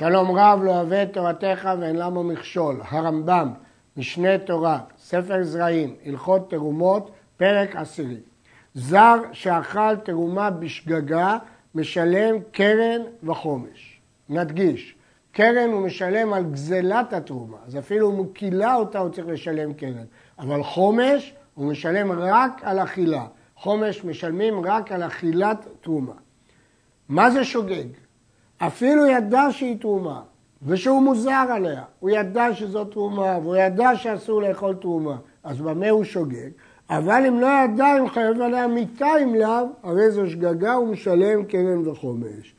שלום רב לא אוהב את תורתך ואין למה מכשול. הרמב"ם, משנה תורה, ספר זרעים, הלכות תרומות, פרק עשירי. זר שאכל תרומה בשגגה משלם קרן וחומש. נדגיש, קרן הוא משלם על גזלת התרומה, אז אפילו אם הוא קילה אותה הוא צריך לשלם קרן, אבל חומש הוא משלם רק על אכילה. חומש משלמים רק על אכילת תרומה. מה זה שוגג? אפילו ידע שהיא תרומה, ושהוא מוזר עליה, הוא ידע שזו תרומה, והוא ידע שאסור לאכול תרומה, אז במה הוא שוגג? אבל אם לא ידע אם חייב עליה מיתה אם לאו, הרי זו שגגה הוא משלם קרן וחומש.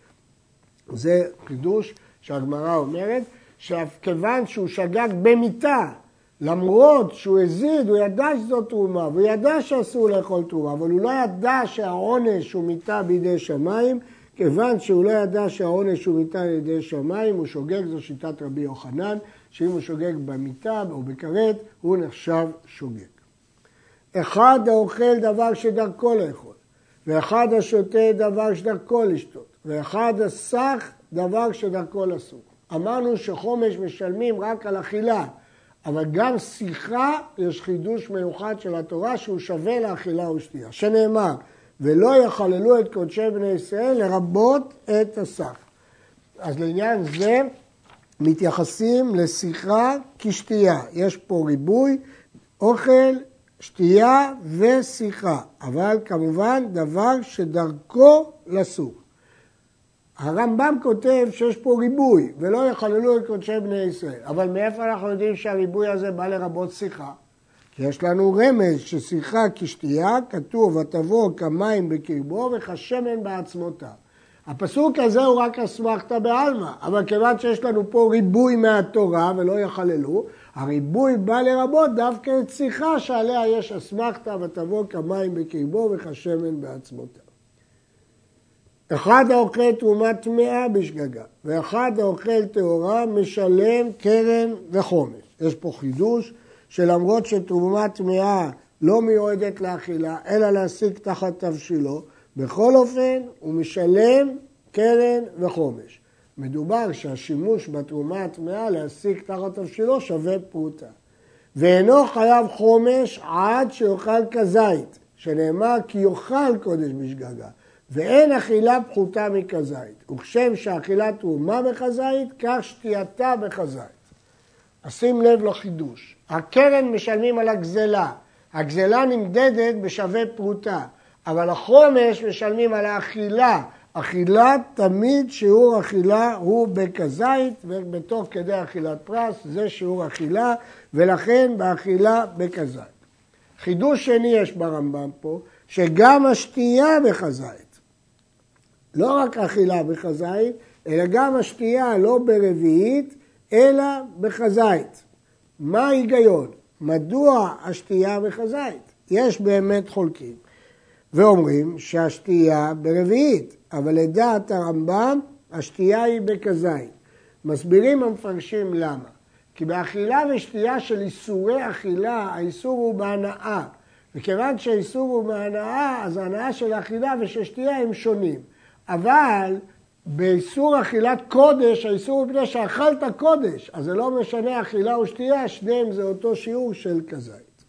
זה חידוש שהגמרא אומרת, שכיוון שהוא שגג במיתה, למרות שהוא הזיד, הוא ידע שזו תרומה, והוא ידע שאסור לאכול תרומה, אבל הוא לא ידע שהעונש הוא מיתה בידי שמיים, כיוון שהוא לא ידע שהעונש הוא מיתה על ידי שמיים, הוא שוגג, זו שיטת רבי יוחנן, שאם הוא שוגג במיטה או בכרת, הוא נחשב שוגג. אחד האוכל דבר שדרכו לאכול, ואחד השותה דבר שדרכו לשתות, ואחד הסך דבר שדרכו לסוך. אמרנו שחומש משלמים רק על אכילה, אבל גם שיחה יש חידוש מיוחד של התורה שהוא שווה לאכילה ושתייה, שנאמר ולא יחללו את קודשי בני ישראל לרבות את הסך. אז לעניין זה מתייחסים לשיחה כשתייה. יש פה ריבוי, אוכל, שתייה ושיחה, אבל כמובן דבר שדרכו לסוך. הרמב"ם כותב שיש פה ריבוי, ולא יחללו את קודשי בני ישראל. אבל מאיפה אנחנו יודעים שהריבוי הזה בא לרבות שיחה? יש לנו רמז ששיחה כשתייה, כתוב ותבוא כמים בקרבו וכשמן בעצמותיו. הפסוק הזה הוא רק אסמכתא בעלמא, אבל כיוון שיש לנו פה ריבוי מהתורה ולא יחללו, הריבוי בא לרבות דווקא את שיחה שעליה יש אסמכתא ותבוא כמים בקרבו וכשמן בעצמותיו. אחד האוכל תרומה טמאה בשגגה, ואחד האוכל טהורה משלם קרן וחומש. יש פה חידוש שלמרות שתרומה טמאה לא מיועדת לאכילה, אלא להשיג תחת תבשילו, בכל אופן הוא משלם קרן וחומש. מדובר שהשימוש בתרומה הטמאה להשיג תחת תבשילו שווה פרוטה. ואינו חייב חומש עד שיאכל כזית, שנאמר כי יאכל קודש בשגגה. ואין אכילה פחותה מכזית. וכשם שאכילה תרומה בכזית, כך שתייתה בכזית. אז שים לב לחידוש. הקרן משלמים על הגזלה. הגזלה נמדדת בשווה פרוטה, אבל החומש משלמים על האכילה. אכילה, תמיד שיעור אכילה הוא בכזית, ובתוך כדי אכילת פרס זה שיעור אכילה, ולכן באכילה בכזית. חידוש שני יש ברמב"ם פה, שגם השתייה בכזית. לא רק אכילה בכזית, אלא גם השתייה לא ברביעית, אלא בכזית. מה ההיגיון? מדוע השתייה בכזית? יש באמת חולקים. ואומרים שהשתייה ברביעית, אבל לדעת הרמב"ם השתייה היא בכזית. מסבירים המפרשים למה. כי באכילה ושתייה של איסורי אכילה, האיסור הוא בהנאה. וכיוון שהאיסור הוא בהנאה, אז ההנאה של האכילה ושל שתייה הם שונים. אבל באיסור אכילת קודש, האיסור הוא מפני שאכלת קודש, אז זה לא משנה אכילה או שתייה, שניהם זה אותו שיעור של כזית.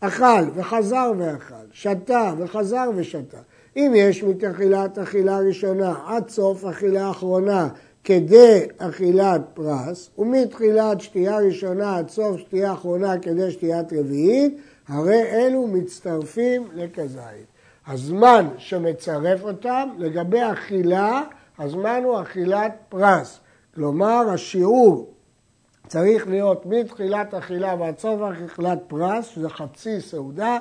אכל וחזר ואכל, שתה וחזר ושתה. אם יש מתאכילת אכילה ראשונה עד סוף אכילה אחרונה כדי אכילת פרס, ומתחילת שתייה ראשונה עד סוף שתייה אחרונה כדי שתיית רביעית, הרי אלו מצטרפים לכזית. הזמן שמצרף אותם לגבי אכילה, הזמן הוא אכילת פרס. כלומר, השיעור צריך להיות מתחילת אכילה ועד סוף אכילת פרס, שזה חצי סעודה.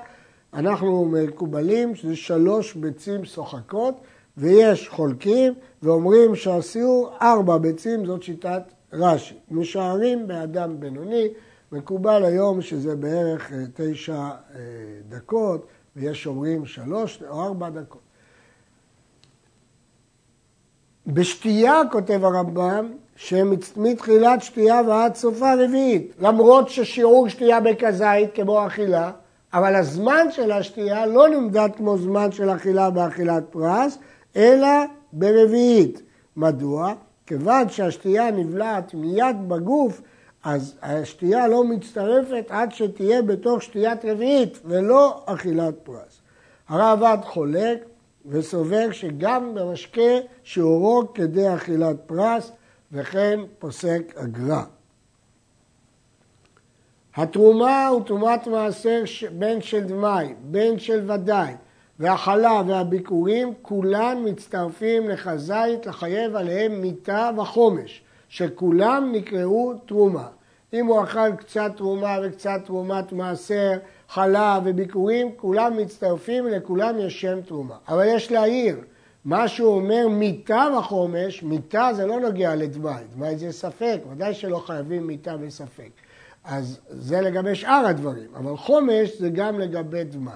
אנחנו מקובלים שזה שלוש ביצים שוחקות, ויש חולקים ואומרים שהסיור ארבע ביצים, זאת שיטת רש"י. משערים באדם בינוני, מקובל היום שזה בערך אה, תשע אה, דקות, ויש אומרים שלוש או ארבע דקות. בשתייה, כותב הרמב"ם, שמתחילת שתייה ועד סופה רביעית, למרות ששיעור שתייה בכזית כמו אכילה, אבל הזמן של השתייה לא נמדד כמו זמן של אכילה באכילת פרס, אלא ברביעית. מדוע? כיוון שהשתייה נבלעת מיד בגוף, אז השתייה לא מצטרפת עד שתהיה בתוך שתיית רביעית ולא אכילת פרס. הרעב"ד חולק וסובר שגם במשקה שיעורו כדי אכילת פרס וכן פוסק אגרה. התרומה הוא תרומת מעשר בין של דמי, בין של ודאי, והחלה והביקורים כולן מצטרפים לחזית לחייב עליהם מיתה וחומש, שכולם נקראו תרומה. אם הוא אכל קצת תרומה וקצת תרומת מעשר, חלה וביקורים, כולם מצטרפים, לכולם יש שם תרומה. אבל יש להעיר, מה שהוא אומר מיתה וחומש, מיתה זה לא נוגע לדמי, דמי זה ספק, ודאי שלא חייבים מיתה וספק. אז זה לגבי שאר הדברים, אבל חומש זה גם לגבי דמי.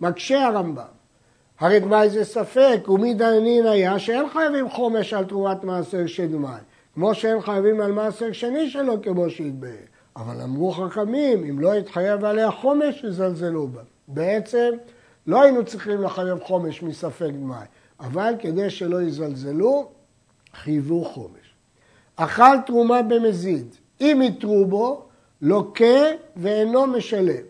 מקשה הרמב"ם, הרי דמי זה ספק, ומי דיינין היה שאין חייבים חומש על תרומת מעשר של דמי, כמו שאין חייבים על מעשר שני שלו כמו שהתבהר. אבל אמרו חכמים, אם לא יתחייב עליה חומש, יזלזלו בה. בעצם לא היינו צריכים לחייב חומש מספק דמי, אבל כדי שלא יזלזלו, חייבו חומש. אכל תרומה במזיד, אם יתרו בו, לוקה ואינו משלם.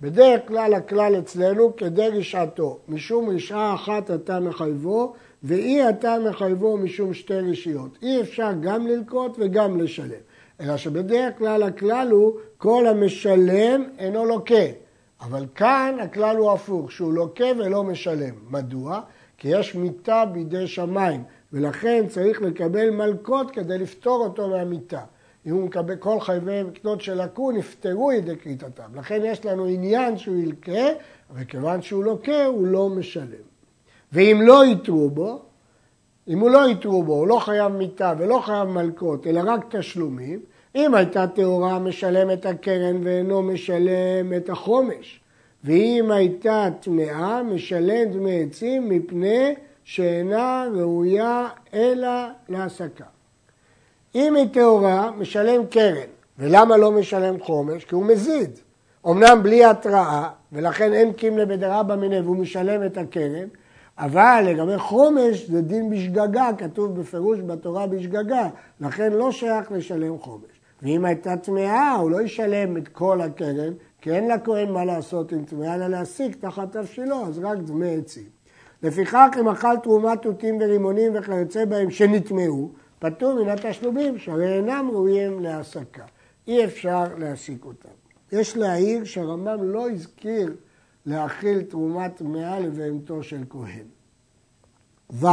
בדרך כלל הכלל אצלנו כדי רשעתו, משום רשעה אחת אתה מחייבו, ואי אתה מחייבו משום שתי רשיות. אי אפשר גם ללקוט וגם לשלם. אלא שבדרך כלל הכלל הוא כל המשלם אינו לוקה. אבל כאן הכלל הוא הפוך, שהוא לוקה ולא משלם. מדוע? כי יש מיתה בידי שמיים, ולכן צריך לקבל מלקות כדי לפטור אותו מהמיתה. אם הוא מקבל כל חייבי מקנות שלקו, נפטרו ידי כריתתם. לכן יש לנו עניין שהוא ילקה, וכיוון שהוא לוקה, הוא לא משלם. ואם לא יתרו בו, אם הוא לא יתרו בו, הוא לא חייב מיתה ולא חייב מלקות, אלא רק תשלומים, אם הייתה טהורה משלם את הקרן ואינו משלם את החומש, ואם הייתה טמאה משלם דמי עצים מפני שאינה ראויה אלא להעסקה. אם היא טהורה, משלם קרן. ולמה לא משלם חומש? כי הוא מזיד. אמנם בלי התראה, ולכן אין קימלה בדרבא מיניה והוא משלם את הקרן, אבל לגבי חומש זה דין בשגגה, כתוב בפירוש בתורה בשגגה, לכן לא שייך לשלם חומש. ואם הייתה טמאה, הוא לא ישלם את כל הקרן, כי אין לכהן מה לעשות עם טמאה, אלא להסיק תחת תבשילו, אז רק דמי עצים. לפיכך, אם אכל תרומת תותים ורימונים וכיוצא בהם שנטמאו, פטור מן התשלומים, שהרי אינם ראויים להעסקה. אי אפשר להעסיק אותם. יש להעיר שהרמב"ם לא הזכיר להכיל תרומת טמאה לבהמתו של כהן. ו.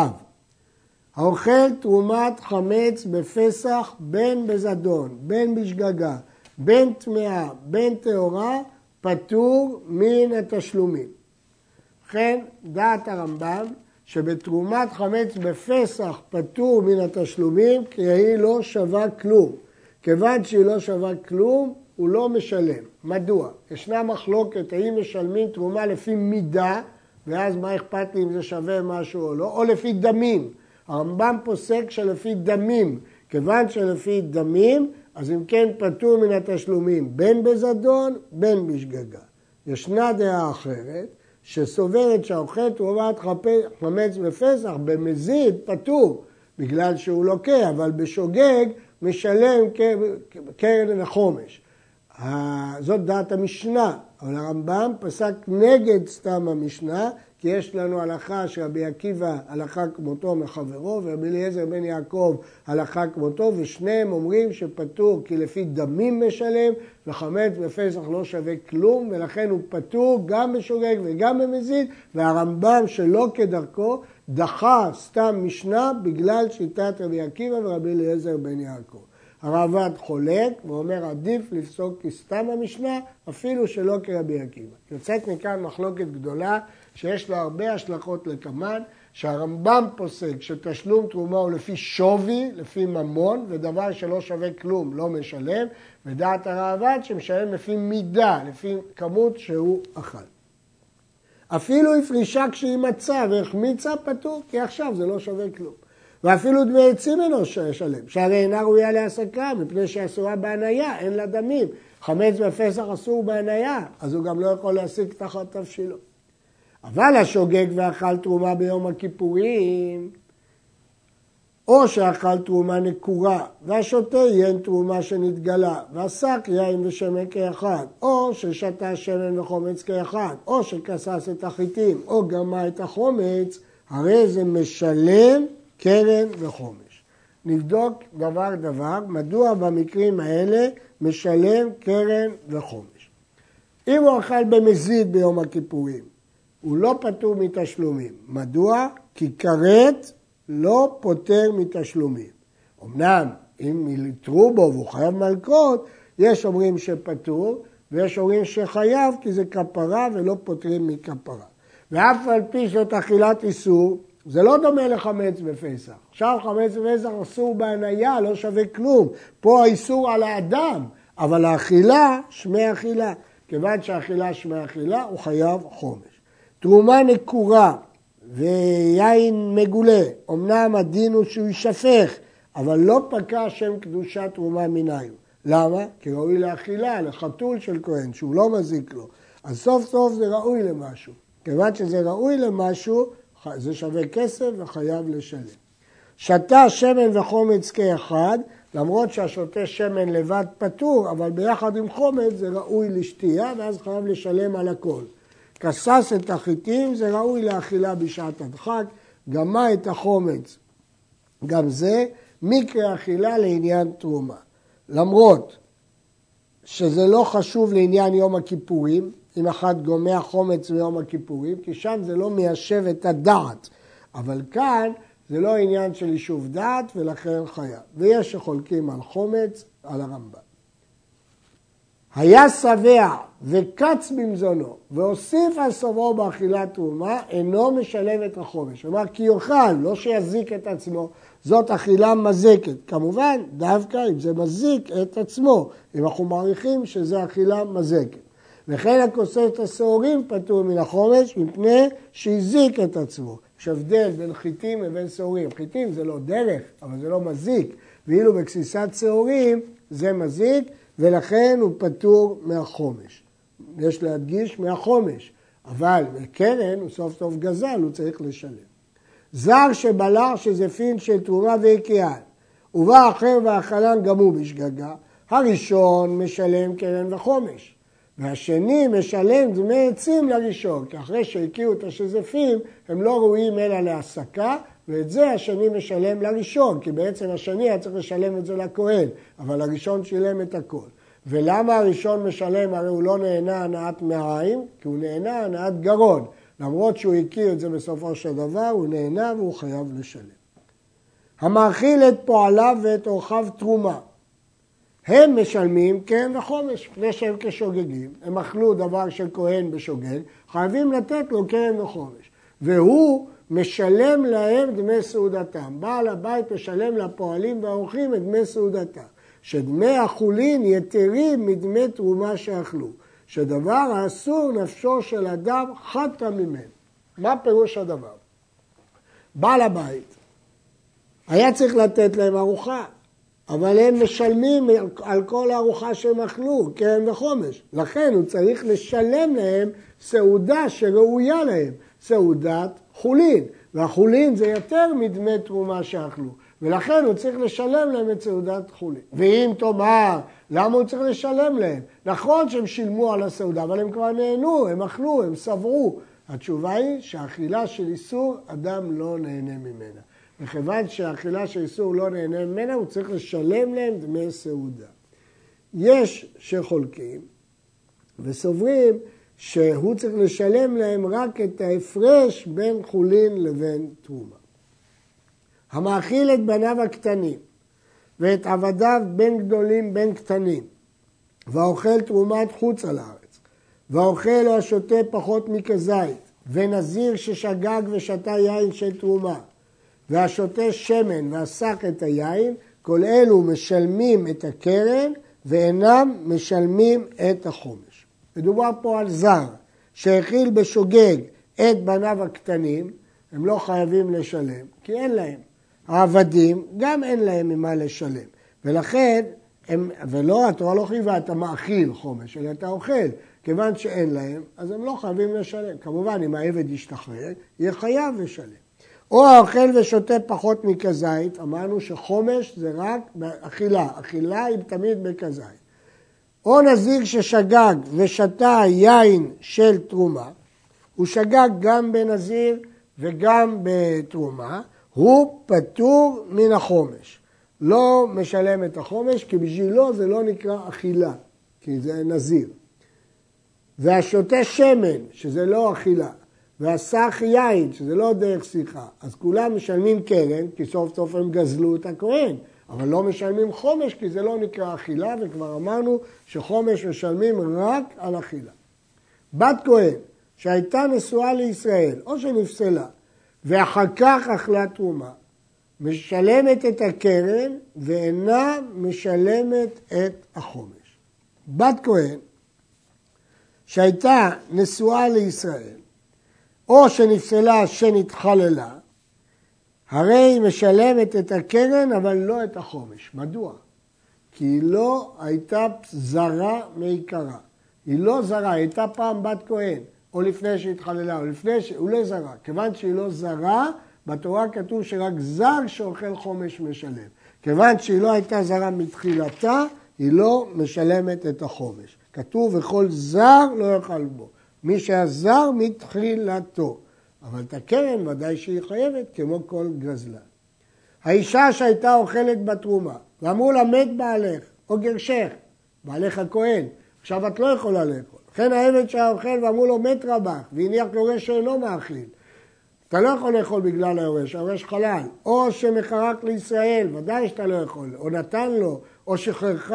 האוכל תרומת חמץ בפסח בין בזדון, בין בשגגה, בין טמאה, בין טהורה, פטור מן התשלומים. ובכן, דעת הרמב"ם שבתרומת חמץ בפסח פטור מן התשלומים כי היא לא שווה כלום. כיוון שהיא לא שווה כלום, הוא לא משלם. מדוע? ישנה מחלוקת האם משלמים תרומה לפי מידה, ואז מה אכפת לי אם זה שווה משהו או לא, או לפי דמים. הרמב"ם פוסק שלפי דמים. כיוון שלפי דמים, אז אם כן פטור מן התשלומים בין בזדון, בין בשגגה. ישנה דעה אחרת, שסוברת שהאוכל תרומת חמץ בפסח במזיד פטור, בגלל שהוא לוקה, אבל בשוגג משלם קרן החומש. זאת דעת המשנה, אבל הרמב"ם פסק נגד סתם המשנה, כי יש לנו הלכה שרבי עקיבא הלכה כמותו מחברו, ורבי אליעזר בן יעקב הלכה כמותו, ושניהם אומרים שפטור כי לפי דמים משלם, וחמץ בפסח לא שווה כלום, ולכן הוא פטור גם בשוגג וגם במזיד, והרמב"ם שלא כדרכו דחה סתם משנה בגלל שיטת רבי עקיבא ורבי אליעזר בן יעקב. הרעב"ד חולק ואומר עדיף לפסוק כסתם המשנה אפילו שלא כרבי עקיבא. יוצאת מכאן מחלוקת גדולה שיש לה הרבה השלכות לקמן, שהרמב"ם פוסק שתשלום תרומה הוא לפי שווי, לפי ממון, ודבר שלא שווה כלום לא משלם, ודעת הרעב"ד שמשלם לפי מידה, לפי כמות שהוא אכל. אפילו הפרישה כשהיא מצאה והחמיצה פטור, כי עכשיו זה לא שווה כלום. ואפילו דמי עצים אינו שלם, שהרי אינה ראויה להעסקה, מפני שאסורה בהניה, אין לה דמים. חמץ בפסח אסור בהניה, אז הוא גם לא יכול להשיג תחת תבשילו. אבל השוגג ואכל תרומה ביום הכיפורים, או שאכל תרומה נקורה, והשותה יין תרומה שנתגלה, והשק יין ושמן כאחד, או ששתה שמן וחומץ כאחד, או שכסס את החיטים, או גמה את החומץ, הרי זה משלם קרן וחומש. נבדוק דבר דבר, מדוע במקרים האלה משלם קרן וחומש. אם הוא אכל במזיד ביום הכיפורים, הוא לא פטור מתשלומים. מדוע? כי כרת לא פוטר מתשלומים. אמנם אם ילתרו בו והוא חייב מלקות, יש אומרים שפטור ויש אומרים שחייב כי זה כפרה ולא פוטרים מכפרה. ואף על פי זאת אכילת איסור, זה לא דומה לחמץ בפסח. עכשיו חמץ בפסח אסור בהניה, לא שווה כלום. פה האיסור על האדם, אבל האכילה, שמי אכילה. כיוון שהאכילה שמי אכילה, הוא חייב חומש. תרומה נקורה ויין מגולה, אמנם הדין הוא שהוא יישפך, אבל לא פקע שם קדושת תרומה מנהיו. למה? כי ראוי לאכילה, לחתול של כהן, שהוא לא מזיק לו. אז סוף סוף זה ראוי למשהו. כיוון שזה ראוי למשהו, זה שווה כסף וחייב לשלם. שתה שמן וחומץ כאחד, למרות שהשותה שמן לבד פטור, אבל ביחד עם חומץ זה ראוי לשתייה, ואז חייב לשלם על הכל. כסס את החיטים, זה ראוי לאכילה בשעת הדחק, גמה את החומץ, גם זה מקרה אכילה לעניין תרומה. למרות שזה לא חשוב לעניין יום הכיפורים, אם אחד גומע חומץ ביום הכיפורים, כי שם זה לא מיישב את הדעת. אבל כאן זה לא עניין של יישוב דעת ולכן חייב. ויש שחולקים על חומץ, על הרמב"ם. היה שבע וקץ במזונו והוסיף על סובו באכילת תרומה, אינו משלם את החומש. כלומר, כי יאכל, לא שיזיק את עצמו, זאת אכילה מזקת. כמובן, דווקא אם זה מזיק את עצמו, אם אנחנו מעריכים שזה אכילה מזקת. וכן הכוסס את השעורים פטור מן החומש מפני שהזיק את עצמו. יש הבדל בין חיטים לבין שעורים. חיטים זה לא דרך, אבל זה לא מזיק, ואילו בגסיסת שעורים זה מזיק, ולכן הוא פטור מהחומש. יש להדגיש מהחומש, אבל בקרן הוא סוף סוף גזל, הוא צריך לשלם. זר שבלע שזפין של תרומה והקיען, ובא אחר ואכלן גם הוא בשגגה, הראשון משלם קרן וחומש. והשני משלם דמי עצים לראשון, כי אחרי שהקיאו את השזפים, הם לא ראויים אלא להסקה, ואת זה השני משלם לראשון, כי בעצם השני היה צריך לשלם את זה לכהן, אבל הראשון שילם את הכל. ולמה הראשון משלם? הרי הוא לא נהנה הנעת מעיים, כי הוא נהנה הנעת גרון. למרות שהוא הכיר את זה בסופו של דבר, הוא נהנה והוא חייב לשלם. המאכיל את פועליו ואת אורחיו תרומה. הם משלמים קרן וחומש, מפני שהם כשוגגים, הם אכלו דבר של כהן בשוגג, חייבים לתת לו קרן וחומש. והוא משלם להם דמי סעודתם. בעל הבית משלם לפועלים והאורחים את דמי סעודתם. שדמי החולין יתרים מדמי תרומה שאכלו. שדבר האסור נפשו של אדם חטא ממנו. מה פירוש הדבר? בעל הבית היה צריך לתת להם ארוחה, אבל הם משלמים על כל הארוחה שהם אכלו, קרן וחומש. לכן הוא צריך לשלם להם סעודה שראויה להם, סעודת חולין. והחולין זה יותר מדמי תרומה שאכלו. ולכן הוא צריך לשלם להם את סעודת חולין. ואם תאמר, למה הוא צריך לשלם להם? נכון שהם שילמו על הסעודה, אבל הם כבר נהנו, הם אכלו, הם סברו. התשובה היא שהאכילה של איסור, אדם לא נהנה ממנה. וכיוון שהאכילה של איסור לא נהנה ממנה, הוא צריך לשלם להם דמי סעודה. יש שחולקים וסוברים שהוא צריך לשלם להם רק את ההפרש בין חולין לבין תרומה. המאכיל את בניו הקטנים ואת עבדיו בין גדולים בין קטנים, והאוכל תרומת חוץ על הארץ, והאוכל או השותה פחות מכזית, ונזיר ששגג ושתה יין של תרומה, והשותה שמן ועסק את היין, כל אלו משלמים את הקרן ואינם משלמים את החומש. מדובר פה על זר שהאכיל בשוגג את בניו הקטנים, הם לא חייבים לשלם, כי אין להם. העבדים, גם אין להם ממה לשלם. ולכן, הם, ולא, התורה לא חייבה את המאכיל חומש, אלא את האוכל. כיוון שאין להם, אז הם לא חייבים לשלם. כמובן, אם העבד ישתחרר, יהיה חייב לשלם. או האוכל ושותה פחות מכזית, אמרנו שחומש זה רק באכילה, אכילה היא תמיד בכזית. או נזיר ששגג ושתה יין של תרומה, הוא שגג גם בנזיר וגם בתרומה, הוא פטור מן החומש. לא משלם את החומש, כי בשבילו זה לא נקרא אכילה, כי זה נזיר. והשותה שמן, שזה לא אכילה, והסך יין, שזה לא דרך שיחה, אז כולם משלמים קרן, כי סוף סוף הם גזלו את הכהן, אבל לא משלמים חומש, כי זה לא נקרא אכילה, וכבר אמרנו שחומש משלמים רק על אכילה. בת כהן שהייתה נשואה לישראל, או שנפסלה, ואחר כך אכלה תרומה, משלמת את הקרן ואינה משלמת את החומש. בת כהן שהייתה נשואה לישראל, או שנפסלה שנתחללה, הרי היא משלמת את הקרן אבל לא את החומש. מדוע? כי היא לא הייתה זרה מעיקרה. היא לא זרה, היא הייתה פעם בת כהן, או לפני שהתחללה, או לפני ש... הוא לא זרה. כיוון שהיא לא זרה, בתורה כתוב שרק זר שאוכל חומש משלם. כיוון שהיא לא הייתה זרה מתחילתה, היא לא משלמת את החומש. כתוב וכל זר לא יאכל בו. מי שהיה זר מתחילתו. אבל את הקרן ודאי שהיא חייבת כמו כל גזלן. האישה שהייתה אוכלת בתרומה, ואמרו לה מת בעלך או גרשך, בעלך הכהן, עכשיו את לא יכולה לאכול. לכן העבד שהיה אוכל ואמרו לו מת רבך, והניח יורש שאינו מאכיל. אתה לא יכול לאכול בגלל היורש, היורש חלל. או שמחרק לישראל, ודאי שאתה לא יכול, או נתן לו, או שחררך.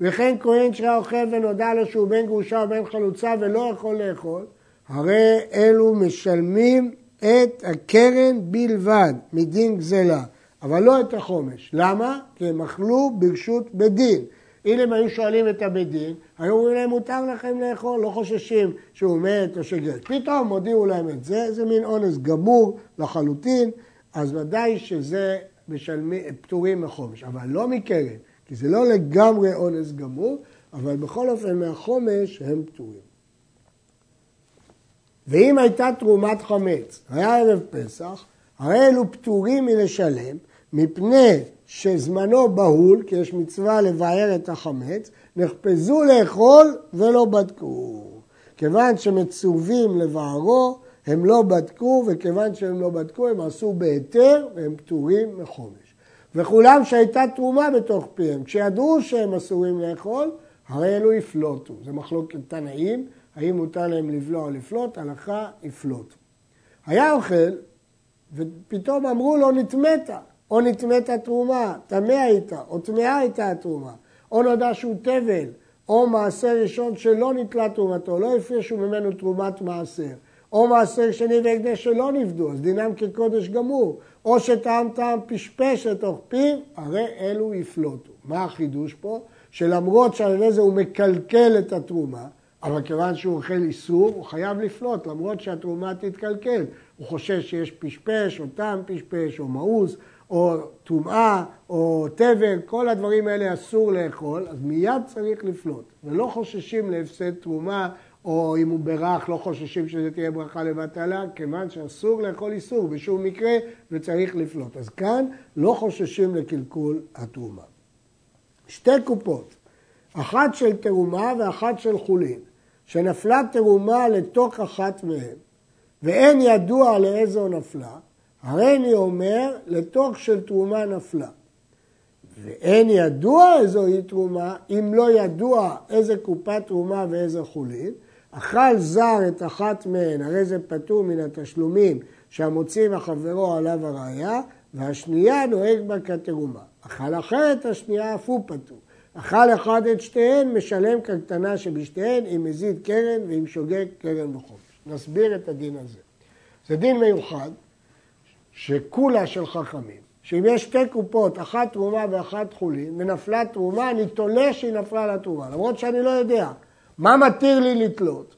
וכן כהן שהיה אוכל ונודע לו שהוא בן גרושה או בן חלוצה ולא יכול לאכול, הרי אלו משלמים את הקרן בלבד מדין גזלה, אבל לא את החומש. למה? כי הם אכלו ברשות בית דין. אם הם היו שואלים את הבית דין, היו אומרים להם מותר לכם לאכול, לא חוששים שהוא מת או שגר. פתאום הודיעו להם את זה, זה מין אונס גמור לחלוטין, אז ודאי שזה משלמים, פטורים מחומש, אבל לא מקרן, כי זה לא לגמרי אונס גמור, אבל בכל אופן מהחומש הם פטורים. ואם הייתה תרומת חמץ, היה ערב פסח, הרי אלו פטורים מלשלם, מפני שזמנו בהול, כי יש מצווה לבאר את החמץ, נחפזו לאכול ולא בדקו. כיוון שמצווים לבערו, הם לא בדקו, וכיוון שהם לא בדקו, הם עשו בהיתר, והם פטורים מחומש. וכולם שהייתה תרומה בתוך פיהם, כשידעו שהם אסורים לאכול, הרי אלו יפלוטו. זה מחלוקת תנאים, האם מותר להם לבלוע או לפלוט, הלכה יפלוט. היה אוכל, ופתאום אמרו לו נטמאת, או נטמאת תרומה, טמא היית, או טמאה הייתה התרומה, או נודע שהוא תבל, או מעשר ראשון שלא נתלה תרומתו, לא הפרישו ממנו תרומת מעשר, או מעשר שני והקדש שלא נפדו, אז דינם כקודש גמור, או שטעם טעם פשפש לתוך פיו, הרי אלו יפלוטו. מה החידוש פה? שלמרות שעל זה הוא מקלקל את התרומה, אבל כיוון שהוא אוכל איסור, הוא חייב לפלוט, למרות שהתרומה תתקלקל. הוא חושש שיש פשפש, או טעם פשפש, או מאוס, או טומאה, או תבל, כל הדברים האלה אסור לאכול, אז מיד צריך לפלוט. ולא חוששים להפסד תרומה, או אם הוא ברך, לא חוששים שזה תהיה ברכה לבטלה, כיוון שאסור לאכול איסור בשום מקרה, וצריך לפלוט. אז כאן לא חוששים לקלקול התרומה. שתי קופות, אחת של תרומה ואחת של חולין. שנפלה תרומה לתוך אחת מהן, ואין ידוע לאיזו נפלה, הרי אני אומר לתוך של תרומה נפלה. ואין ידוע איזו היא תרומה, אם לא ידוע איזה קופת תרומה ואיזה חולין, אכל זר את אחת מהן, הרי זה פטור מן התשלומים שהמוציא מחברו עליו הראייה, והשנייה נוהג בה כתרומה. אכל אחרת השנייה אף הוא פטור. אכל אחד את שתיהן, משלם כקטנה שבשתיהן, אם מזיד קרן ואם שוגג קרן בחופש. נסביר את הדין הזה. זה דין מיוחד, שכולה של חכמים, שאם יש שתי קופות, אחת תרומה ואחת חולין, ונפלה תרומה, אני תולה שהיא נפלה לתרומה, למרות שאני לא יודע. מה מתיר לי לתלות?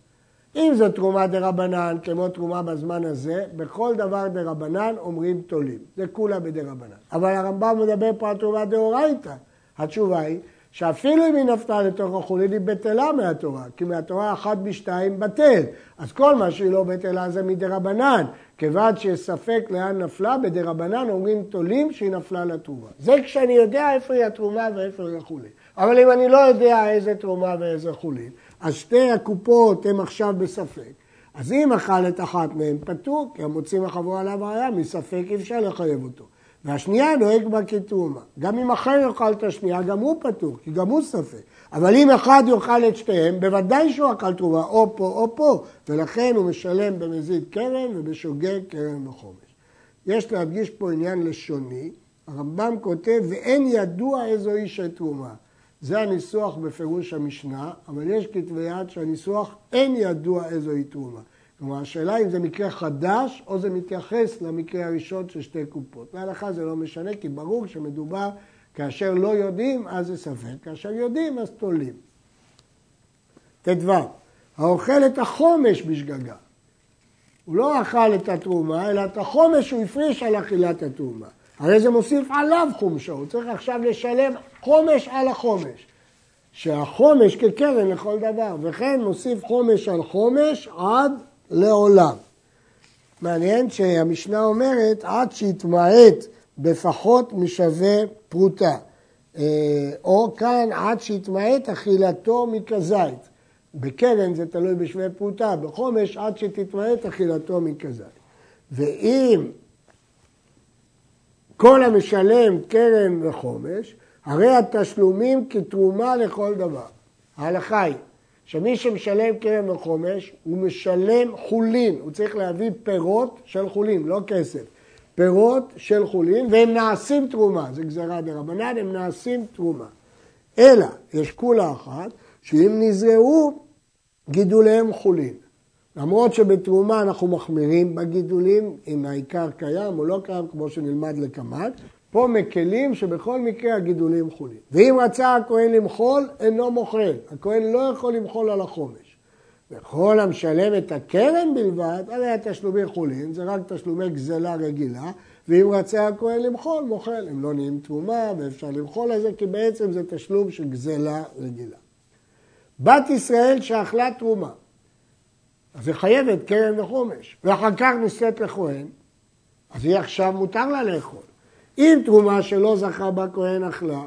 אם זו תרומה דה רבנן, כמו תרומה בזמן הזה, בכל דבר דה רבנן אומרים תולים. זה כולה בדה רבנן. אבל הרמב"ם מדבר פה על תרומה דאורייתא. התשובה היא שאפילו אם היא נפלה לתוך החולין היא בטלה מהתורה, כי מהתורה אחת בשתיים בטל. אז כל מה שהיא לא בטלה זה מדרבנן. כיוון שיש ספק לאן נפלה, בדרבנן אומרים תולים שהיא נפלה לתרומה. זה כשאני יודע איפה היא התרומה ואיפה היא החולין. אבל אם אני לא יודע איזה תרומה ואיזה חולין, אז שתי הקופות הן עכשיו בספק. אז אם אכל את אחת מהן פטור, כי המוצאים החבורה עליו ראיה, מספק אי אפשר לחייב אותו. והשנייה נוהג בה כתרומה. גם אם אחר יאכל את השנייה, גם הוא פטור, כי גם הוא ספק. אבל אם אחד יאכל את שתיהם, בוודאי שהוא אכל תרומה, או פה או פה, ולכן הוא משלם במזיד קרן ובשוגג קרן וחומש. יש להדגיש פה עניין לשוני, הרמב"ם כותב, ואין ידוע איזו איש תרומה. זה הניסוח בפירוש המשנה, אבל יש כתבי יד שהניסוח אין ידוע איזו היא תרומה. כלומר, השאלה אם זה מקרה חדש או זה מתייחס למקרה הראשון של שתי קופות. להלכה זה לא משנה, כי ברור שמדובר כאשר לא יודעים, אז זה ספק, כאשר יודעים, אז תולים. ט"ו, האוכל את החומש בשגגה. הוא לא אכל את התרומה, אלא את החומש הוא הפריש על אכילת התרומה. הרי זה מוסיף עליו חומשו, הוא צריך עכשיו לשלם חומש על החומש. שהחומש כקרן לכל דבר, וכן מוסיף חומש על חומש עד לעולם. מעניין שהמשנה אומרת עד שיתמעט בפחות משווה פרוטה. אה, או כאן עד שיתמעט אכילתו מכזית. בקרן זה תלוי בשווה פרוטה, בחומש עד שתתמעט אכילתו מכזית. ואם כל המשלם קרן וחומש, הרי התשלומים כתרומה לכל דבר. ההלכה היא שמי שמשלם קרן וחומש, הוא משלם חולין, הוא צריך להביא פירות של חולין, לא כסף. פירות של חולין, והם נעשים תרומה, זה גזרה דרבנן, הם נעשים תרומה. אלא, יש כולה אחת, שאם נזרעו, גידוליהם חולין. למרות שבתרומה אנחנו מחמירים בגידולים, אם העיקר קיים או לא קיים, כמו שנלמד לקמ"ג, פה מקלים שבכל מקרה הגידולים חולים. ואם רצה הכהן למחול, אינו מוחל. הכהן לא יכול למחול על החומש. וכל המשלם את הקרן בלבד, הרי התשלומי חולין, זה רק תשלומי גזלה רגילה, ואם רצה הכהן למחול, מוחל. הם לא נהיים תרומה ואפשר למחול על זה, כי בעצם זה תשלום של גזלה רגילה. בת ישראל שאכלה תרומה, אז היא חייבת קרן וחומש, ואחר כך נישאת לכהן, אז היא עכשיו מותר לה לאכול. אם תרומה שלא זכה בה כהן אכלה,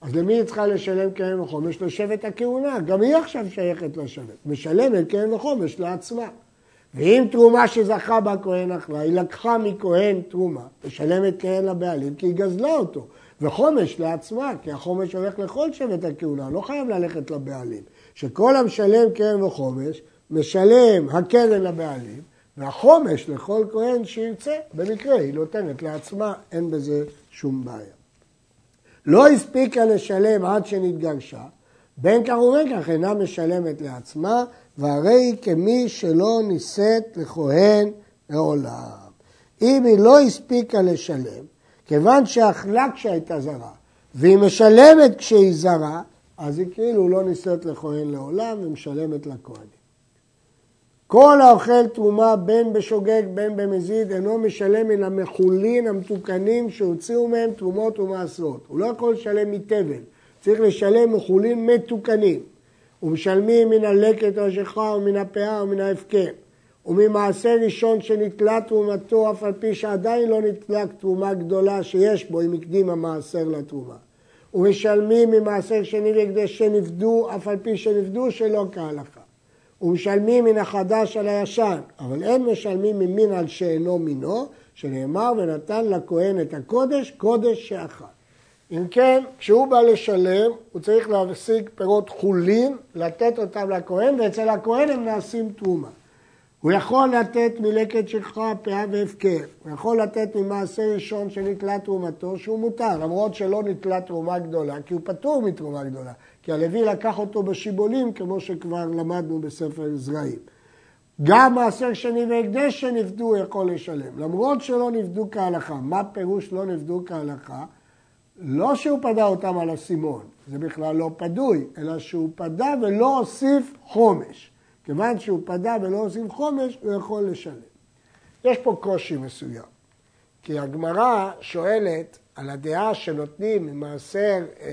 אז למי היא צריכה לשלם קרן וחומש? לשבט הכהונה. גם היא עכשיו שייכת לשבט. משלמת קרן וחומש לעצמה. ואם תרומה שזכה בה כהן אכלה, היא לקחה מכהן תרומה, משלמת קרן לבעלים כי היא גזלה אותו. וחומש לעצמה, כי החומש הולך לכל שבט הכהונה, לא חייב ללכת לבעלים. שכל המשלם קרן וחומש, משלם הקרן לבעלים, והחומש לכל כהן שירצה, במקרה היא נותנת לעצמה, אין בזה שום בעיה. לא הספיקה לשלם עד שנתגרשה, בין כך ובין כך אינה משלמת לעצמה, והרי היא כמי שלא נישאת לכהן לעולם. אם היא לא הספיקה לשלם, כיוון שאכלה כשהייתה זרה, והיא משלמת כשהיא זרה, אז היא כאילו לא נישאת לכהן לעולם ומשלמת לכהנים. כל האוכל תרומה בין בשוגג בין במזיד אינו משלם מן המחולין המתוקנים שהוציאו מהם תרומות ומעשרות. הוא לא יכול לשלם מתבל, צריך לשלם מחולין מתוקנים. ומשלמים מן הלקט או השכחה ומן הפאה או מן ההפקר. וממעשה ראשון שנתלה תרומתו אף על פי שעדיין לא נתלה תרומה גדולה שיש בו אם הקדים המעשר לתרומה. ומשלמים ממעשר שני והקדש שנפדו אף על פי שנפדו שלא כהלכה. ומשלמים מן החדש על הישן, אבל אין משלמים ממין על שאינו מינו, שנאמר ונתן לכהן את הקודש, קודש שאכל. אם כן, כשהוא בא לשלם, הוא צריך להשיג פירות חולין, לתת אותם לכהן, ואצל הכהן הם נעשים תרומה. הוא יכול לתת מלקט שכחה, פאה והפקר. הוא יכול לתת ממעשה ראשון שנתלה תרומתו, שהוא מותר, למרות שלא נתלה תרומה גדולה, כי הוא פטור מתרומה גדולה. כי הלוי לקח אותו בשיבולים, כמו שכבר למדנו בספר זרעים. גם מעשר שני והקדש שנפדו הוא יכול לשלם, למרות שלא נפדו כהלכה. מה פירוש לא נפדו כהלכה? לא שהוא פדה אותם על הסימון, זה בכלל לא פדוי, אלא שהוא פדה ולא הוסיף חומש. כיוון שהוא פדה ולא הוסיף חומש, הוא יכול לשלם. יש פה קושי מסוים, כי הגמרא שואלת על הדעה שנותנים ממעשר אה,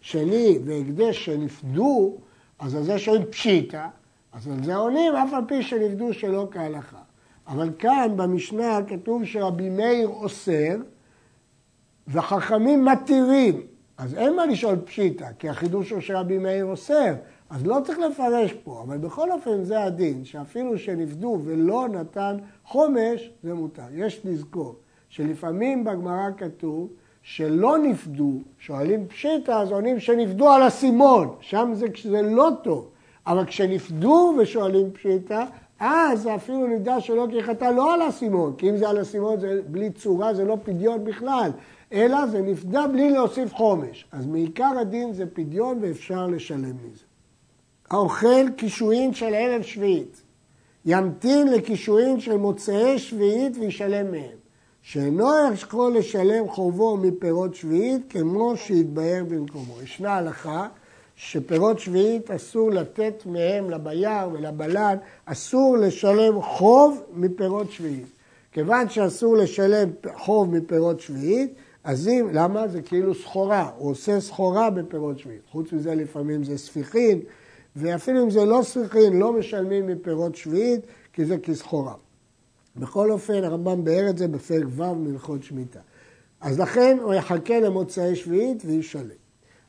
שני והקדש שנפדו, אז על זה שואלים פשיטא, אז על זה עונים אף על פי שנפדו שלא כהלכה. אבל כאן במשנה כתוב שרבי מאיר אוסר וחכמים מתירים. אז אין מה לשאול פשיטא, כי החידוש הוא שרבי מאיר אוסר, אז לא צריך לפרש פה, אבל בכל אופן זה הדין, שאפילו שנפדו ולא נתן חומש, זה מותר. יש לזכור שלפעמים בגמרא כתוב שלא נפדו, שואלים פשיטא, אז עונים שנפדו על הסימון, שם זה, זה לא טוב. אבל כשנפדו ושואלים פשיטא, אז אפילו נדע שלא כהלכתה לא על הסימון, כי אם זה על הסימון זה בלי צורה, זה לא פדיון בכלל, אלא זה נפדה בלי להוסיף חומש. אז מעיקר הדין זה פדיון ואפשר לשלם מזה. האוכל קישואין של ערב שביעית, ימתין לקישואין של מוצאי שביעית וישלם מהם. שאינו יכול לשלם חובו מפירות שביעית כמו שהתבהר במקומו. ישנה הלכה שפירות שביעית אסור לתת מהם לבייר ולבלן, אסור לשלם חוב מפירות שביעית. כיוון שאסור לשלם חוב מפירות שביעית, אז אם, למה? זה כאילו סחורה, הוא עושה סחורה בפירות שביעית. חוץ מזה לפעמים זה ספיחין, ואפילו אם זה לא ספיחין, לא משלמים מפירות שביעית, כי זה כסחורה. בכל אופן, הרמב"ם באר את זה בפרק ו' מלכות שמיטה. אז לכן הוא יחכה למוצאי שביעית וישלם.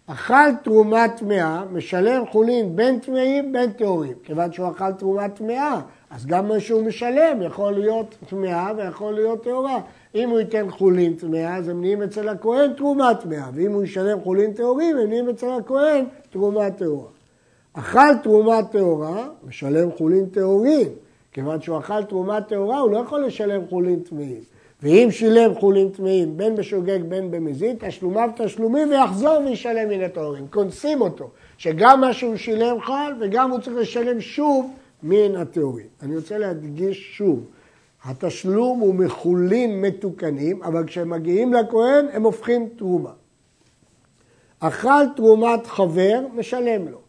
אכל תרומה טמאה, משלם חולין בין טמאים בין טהורים. כיוון שהוא אכל תרומה טמאה, אז גם מה שהוא משלם יכול להיות טמאה ויכול להיות טהורה. אם הוא ייתן חולין טמאה, אז הם נהיים אצל הכהן תרומה טמאה, ואם הוא ישלם חולין טהורים, הם נהיים אצל הכהן תרומה טהורה. אכל תרומה טהורה, משלם חולין טהורים. כיוון שהוא אכל תרומה טהורה, הוא לא יכול לשלם חולין טמאים. ואם שילם חולין טמאים, בין בשוגג בין במזיד, תשלומיו תשלומים ויחזור וישלם מן הטהורים. קונסים אותו, שגם מה שהוא שילם חל וגם הוא צריך לשלם שוב מן הטהורים. אני רוצה להדגיש שוב, התשלום הוא מחולין מתוקנים, אבל כשהם מגיעים לכהן הם הופכים תרומה. אכל תרומת חבר, משלם לו.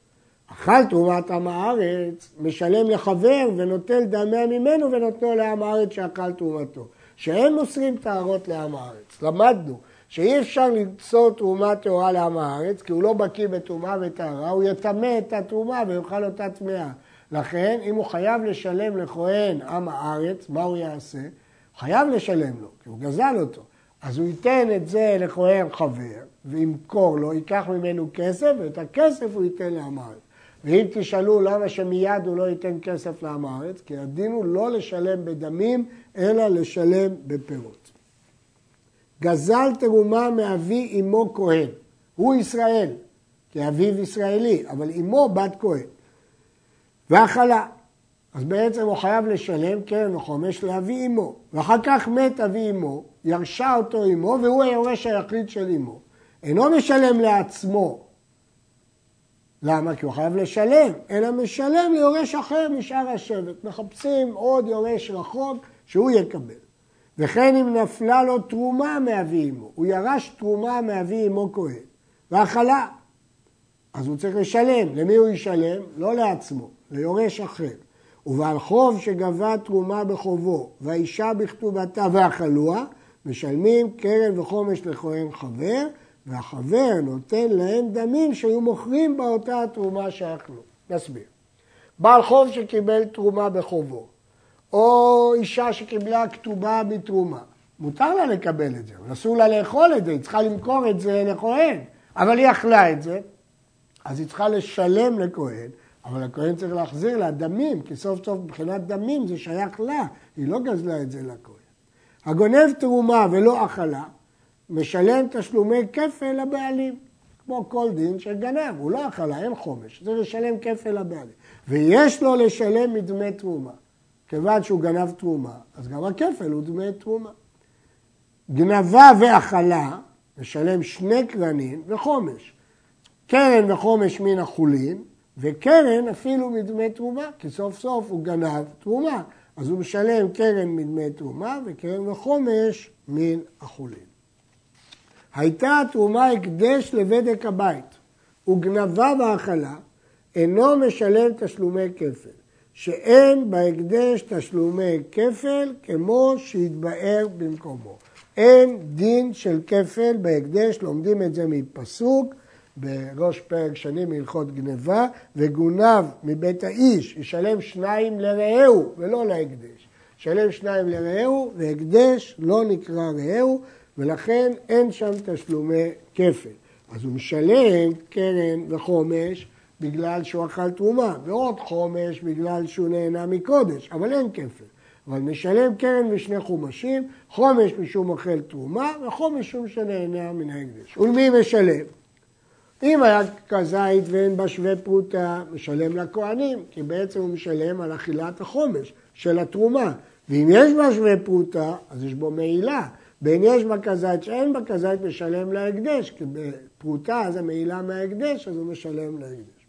אכל תרומת עם הארץ, משלם לחבר ונוטל דמיה ממנו ונותנו לעם הארץ שאכל תרומתו. שהם מוסרים טהרות לעם הארץ. למדנו שאי אפשר למסור תרומה טהורה לעם הארץ, כי הוא לא בקיא בטומאה וטהרה, הוא יטמא את התרומה ויאכל אותה טמאה. לכן, אם הוא חייב לשלם לכהן עם הארץ, מה הוא יעשה? חייב לשלם לו, כי הוא גזל אותו. אז הוא ייתן את זה לכהן חבר, וימכור לו, ייקח ממנו כסף, ואת הכסף הוא ייתן לעם הארץ. ואם תשאלו למה שמיד הוא לא ייתן כסף לעם הארץ, כי הדין הוא לא לשלם בדמים, אלא לשלם בפירות. גזל תרומה מאבי אמו כהן, הוא ישראל, כי אביו ישראלי, אבל אמו בת כהן. והאכלה, אז בעצם הוא חייב לשלם קרן וחומש לאבי אמו, ואחר כך מת אבי אמו, ירשה אותו אמו, והוא היורש היחיד של אמו. אינו משלם לעצמו למה? כי הוא חייב לשלם, אלא משלם ליורש אחר משאר השבט. מחפשים עוד יורש רחוק שהוא יקבל. וכן אם נפלה לו תרומה מאבי אמו, הוא ירש תרומה מאבי אמו כהן, והאכלה, אז הוא צריך לשלם. למי הוא ישלם? לא לעצמו, ליורש אחר. ובעל חוב שגבה תרומה בחובו, והאישה בכתובתה ואכלוה, משלמים קרן וחומש לכהן חבר, והחבר נותן להם דמים שהיו מוכרים באותה התרומה שאכלו. נסביר. בעל חוב שקיבל תרומה בחובו, או אישה שקיבלה כתובה בתרומה, מותר לה לקבל את זה, אבל אסור לה לאכול את זה, היא צריכה למכור את זה לכהן, אבל היא אכלה את זה, אז היא צריכה לשלם לכהן, אבל הכהן צריך להחזיר לה דמים, כי סוף סוף מבחינת דמים זה שייך לה, היא לא גזלה את זה לכהן. הגונב תרומה ולא אכלה, משלם תשלומי כפל לבעלים, כמו כל דין של גנב, הוא לא אכלה, אין חומש, צריך לשלם כפל לבעלים. ויש לו לשלם מדמי תרומה. כיוון שהוא גנב תרומה, אז גם הכפל הוא דמי תרומה. גנבה ואכלה, משלם שני קרנים וחומש. קרן וחומש מן החולין, וקרן אפילו מדמי תרומה, כי סוף סוף הוא גנב תרומה. אז הוא משלם קרן מדמי תרומה וקרן וחומש מן החולין. הייתה התרומה הקדש לבדק הבית, וגנבה והאכלה, אינו משלם תשלומי כפל, שאין בהקדש תשלומי כפל כמו שהתבאר במקומו. אין דין של כפל בהקדש, לומדים את זה מפסוק, בראש פרק שני מהלכות גניבה, וגונב מבית האיש, ישלם שניים לרעהו ולא להקדש. ישלם שניים לרעהו, והקדש לא נקרא רעהו, ולכן אין שם תשלומי כפל. אז הוא משלם קרן וחומש בגלל שהוא אכל תרומה, ועוד חומש בגלל שהוא נהנה מקודש, אבל אין כפל. אבל משלם קרן ושני חומשים, חומש משום אוכל תרומה, וחומש משום שנהנה מן ההקדש. ולמי משלם? אם היה כזית ואין בה שווה פרוטה, משלם לכהנים, כי בעצם הוא משלם על אכילת החומש של התרומה. ואם יש בה שווה פרוטה, אז יש בו מעילה. בין יש בה כזית שאין בה כזית, משלם להקדש, כי בפרוטה זה מעילה מההקדש, אז הוא משלם להקדש.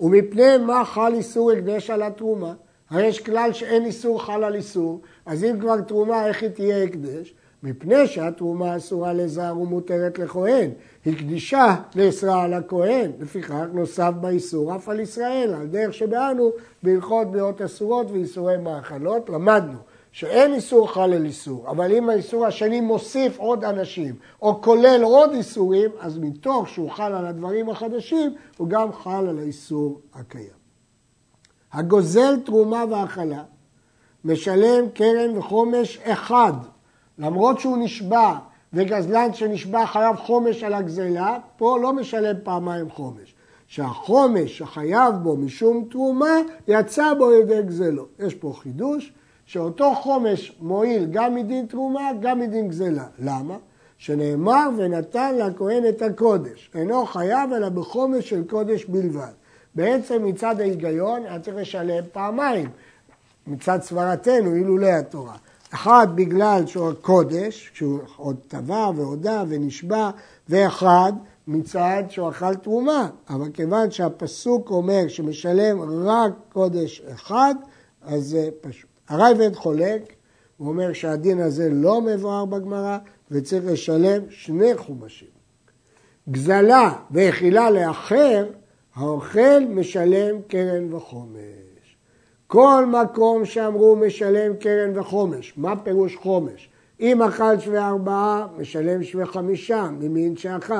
ומפני מה חל איסור הקדש על התרומה? הרי יש כלל שאין איסור חל על איסור, אז אם כבר תרומה, איך היא תהיה הקדש? מפני שהתרומה אסורה לזר ומותרת לכהן. הקדישה נאסרה על הכהן, לפיכך נוסף באיסור אף על ישראל, על דרך שבאנו בהלכות בריאות אסורות ואיסורי מאכלות, למדנו שאין איסור חל על איסור, אבל אם האיסור השני מוסיף עוד אנשים, או כולל עוד איסורים, אז מתוך שהוא חל על הדברים החדשים, הוא גם חל על האיסור הקיים. הגוזל תרומה והאכלה משלם קרן וחומש אחד, למרות שהוא נשבע וגזלן שנשבע חייב חומש על הגזלה, פה לא משלם פעמיים חומש. שהחומש שחייב בו משום תרומה, יצא בו ידי גזלו. יש פה חידוש, שאותו חומש מועיל גם מדין תרומה, גם מדין גזלה. למה? שנאמר ונתן לכהן את הקודש. אינו חייב אלא בחומש של קודש בלבד. בעצם מצד ההיגיון היה צריך לשלם פעמיים, מצד סברתנו, אילולא התורה. אחד בגלל שהוא הקודש, שהוא עוד טבע והודה ונשבע, ואחד מצד שהוא אכל תרומה. אבל כיוון שהפסוק אומר שמשלם רק קודש אחד, אז זה פשוט. הרייבד חולק, הוא אומר שהדין הזה לא מבואר בגמרא וצריך לשלם שני חומשים. גזלה ואכילה לאחר, האוכל משלם קרן וחומש. כל מקום שאמרו משלם קרן וחומש, מה פירוש חומש? אם אכל שווה ארבעה, משלם שווה חמישה, ממין שאכל.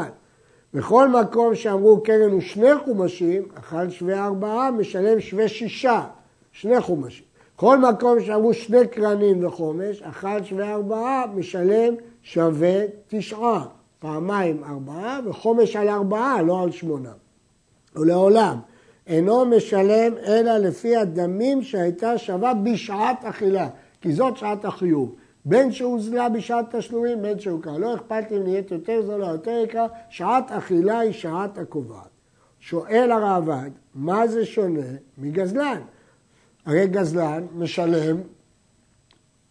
בכל מקום שאמרו קרן ושני חומשים, אכל שווה ארבעה, משלם שווה שישה, שני חומשים. כל מקום שאמרו שני קרנים וחומש, אכל שווה ארבעה, משלם שווה תשעה. פעמיים ארבעה, וחומש על ארבעה, לא על שמונה. ולעולם אינו משלם אלא לפי הדמים שהייתה שווה בשעת אכילה, כי זאת שעת החיוב. בין שהוזלה בשעת תשלומים, בין שהוכר. לא אכפת אם נהיית יותר זולה או יותר יקרה, שעת אכילה היא שעת הקובעת. שואל הרעב"ד, מה זה שונה מגזלן? הרי גזלן משלם,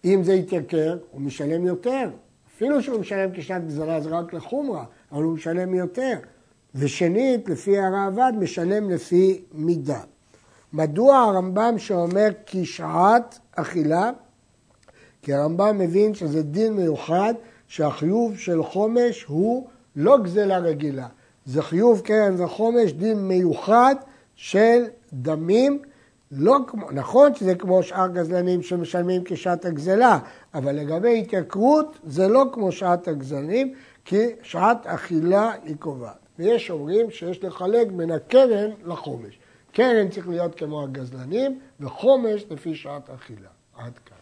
אם זה יתייקר, הוא משלם יותר. אפילו שהוא משלם כשעת גזרה זה רק לחומרה, אבל הוא משלם יותר. ושנית, לפי הרעב"ד, משלם לפי מידה. מדוע הרמב"ם שאומר כשעת אכילה? כי הרמב"ם מבין שזה דין מיוחד שהחיוב של חומש הוא לא גזלה רגילה. זה חיוב קרן וחומש, דין מיוחד של דמים לא כמו, נכון שזה כמו שאר גזלנים שמשלמים כשעת הגזלה, אבל לגבי התייקרות זה לא כמו שעת הגזלנים, כי שעת אכילה היא קובעת. ויש אומרים שיש לחלק בין הקרן לחומש. קרן צריך להיות כמו הגזלנים, וחומש לפי שעת אכילה. עד כאן.